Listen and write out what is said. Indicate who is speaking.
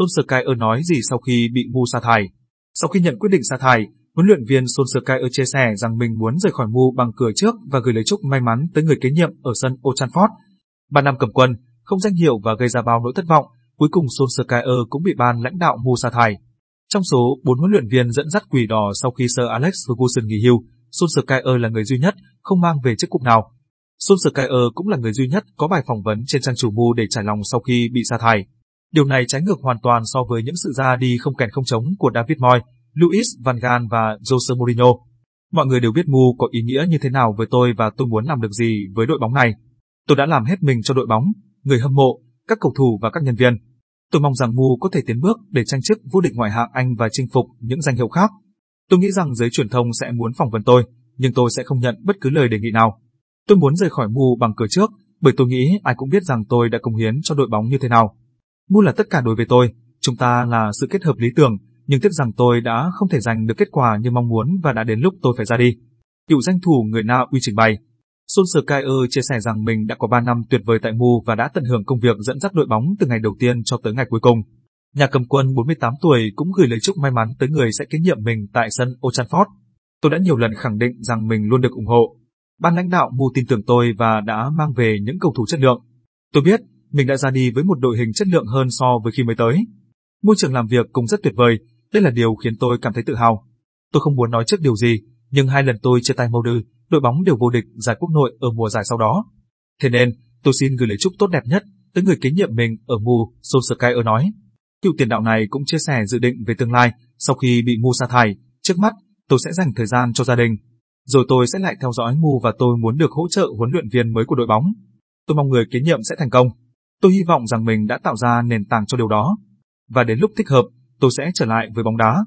Speaker 1: Solskjaer nói gì sau khi bị Mu sa thải? Sau khi nhận quyết định sa thải, huấn luyện viên Solskjaer chia sẻ rằng mình muốn rời khỏi Mu bằng cửa trước và gửi lời chúc may mắn tới người kế nhiệm ở sân Old Trafford. Ba năm cầm quân, không danh hiệu và gây ra bao nỗi thất vọng, cuối cùng Solskjaer cũng bị ban lãnh đạo Mu sa thải. Trong số 4 huấn luyện viên dẫn dắt quỷ đỏ sau khi Sir Alex Ferguson nghỉ hưu, Solskjaer là người duy nhất không mang về chức cúp nào. Solskjaer cũng là người duy nhất có bài phỏng vấn trên trang chủ Mu để trải lòng sau khi bị sa thải. Điều này trái ngược hoàn toàn so với những sự ra đi không kèn không chống của David Moyes, Luis Van Gaal và Jose Mourinho. Mọi người đều biết Mu có ý nghĩa như thế nào với tôi và tôi muốn làm được gì với đội bóng này. Tôi đã làm hết mình cho đội bóng, người hâm mộ, các cầu thủ và các nhân viên. Tôi mong rằng Mu có thể tiến bước để tranh chức vô địch ngoại hạng Anh và chinh phục những danh hiệu khác. Tôi nghĩ rằng giới truyền thông sẽ muốn phỏng vấn tôi, nhưng tôi sẽ không nhận bất cứ lời đề nghị nào. Tôi muốn rời khỏi Mu bằng cửa trước, bởi tôi nghĩ ai cũng biết rằng tôi đã công hiến cho đội bóng như thế nào. Mu là tất cả đối với tôi, chúng ta là sự kết hợp lý tưởng, nhưng tiếc rằng tôi đã không thể giành được kết quả như mong muốn và đã đến lúc tôi phải ra đi. Cựu danh thủ người Na uy trình bày. Solskjaer chia sẻ rằng mình đã có 3 năm tuyệt vời tại Mu và đã tận hưởng công việc dẫn dắt đội bóng từ ngày đầu tiên cho tới ngày cuối cùng. Nhà cầm quân 48 tuổi cũng gửi lời chúc may mắn tới người sẽ kế nhiệm mình tại sân Old Trafford. Tôi đã nhiều lần khẳng định rằng mình luôn được ủng hộ. Ban lãnh đạo Mu tin tưởng tôi và đã mang về những cầu thủ chất lượng. Tôi biết mình đã ra đi với một đội hình chất lượng hơn so với khi mới tới. Môi trường làm việc cũng rất tuyệt vời, đây là điều khiến tôi cảm thấy tự hào. Tôi không muốn nói trước điều gì, nhưng hai lần tôi chia tay Molde, đội bóng đều vô địch giải quốc nội ở mùa giải sau đó. Thế nên, tôi xin gửi lời chúc tốt đẹp nhất tới người kế nhiệm mình ở Mu, Solskjaer nói. Cựu tiền đạo này cũng chia sẻ dự định về tương lai sau khi bị Mu sa thải. Trước mắt, tôi sẽ dành thời gian cho gia đình. Rồi tôi sẽ lại theo dõi Mu và tôi muốn được hỗ trợ huấn luyện viên mới của đội bóng. Tôi mong người kế nhiệm sẽ thành công. Tôi hy vọng rằng mình đã tạo ra nền tảng cho điều đó. Và đến lúc thích hợp, tôi sẽ trở lại với bóng đá.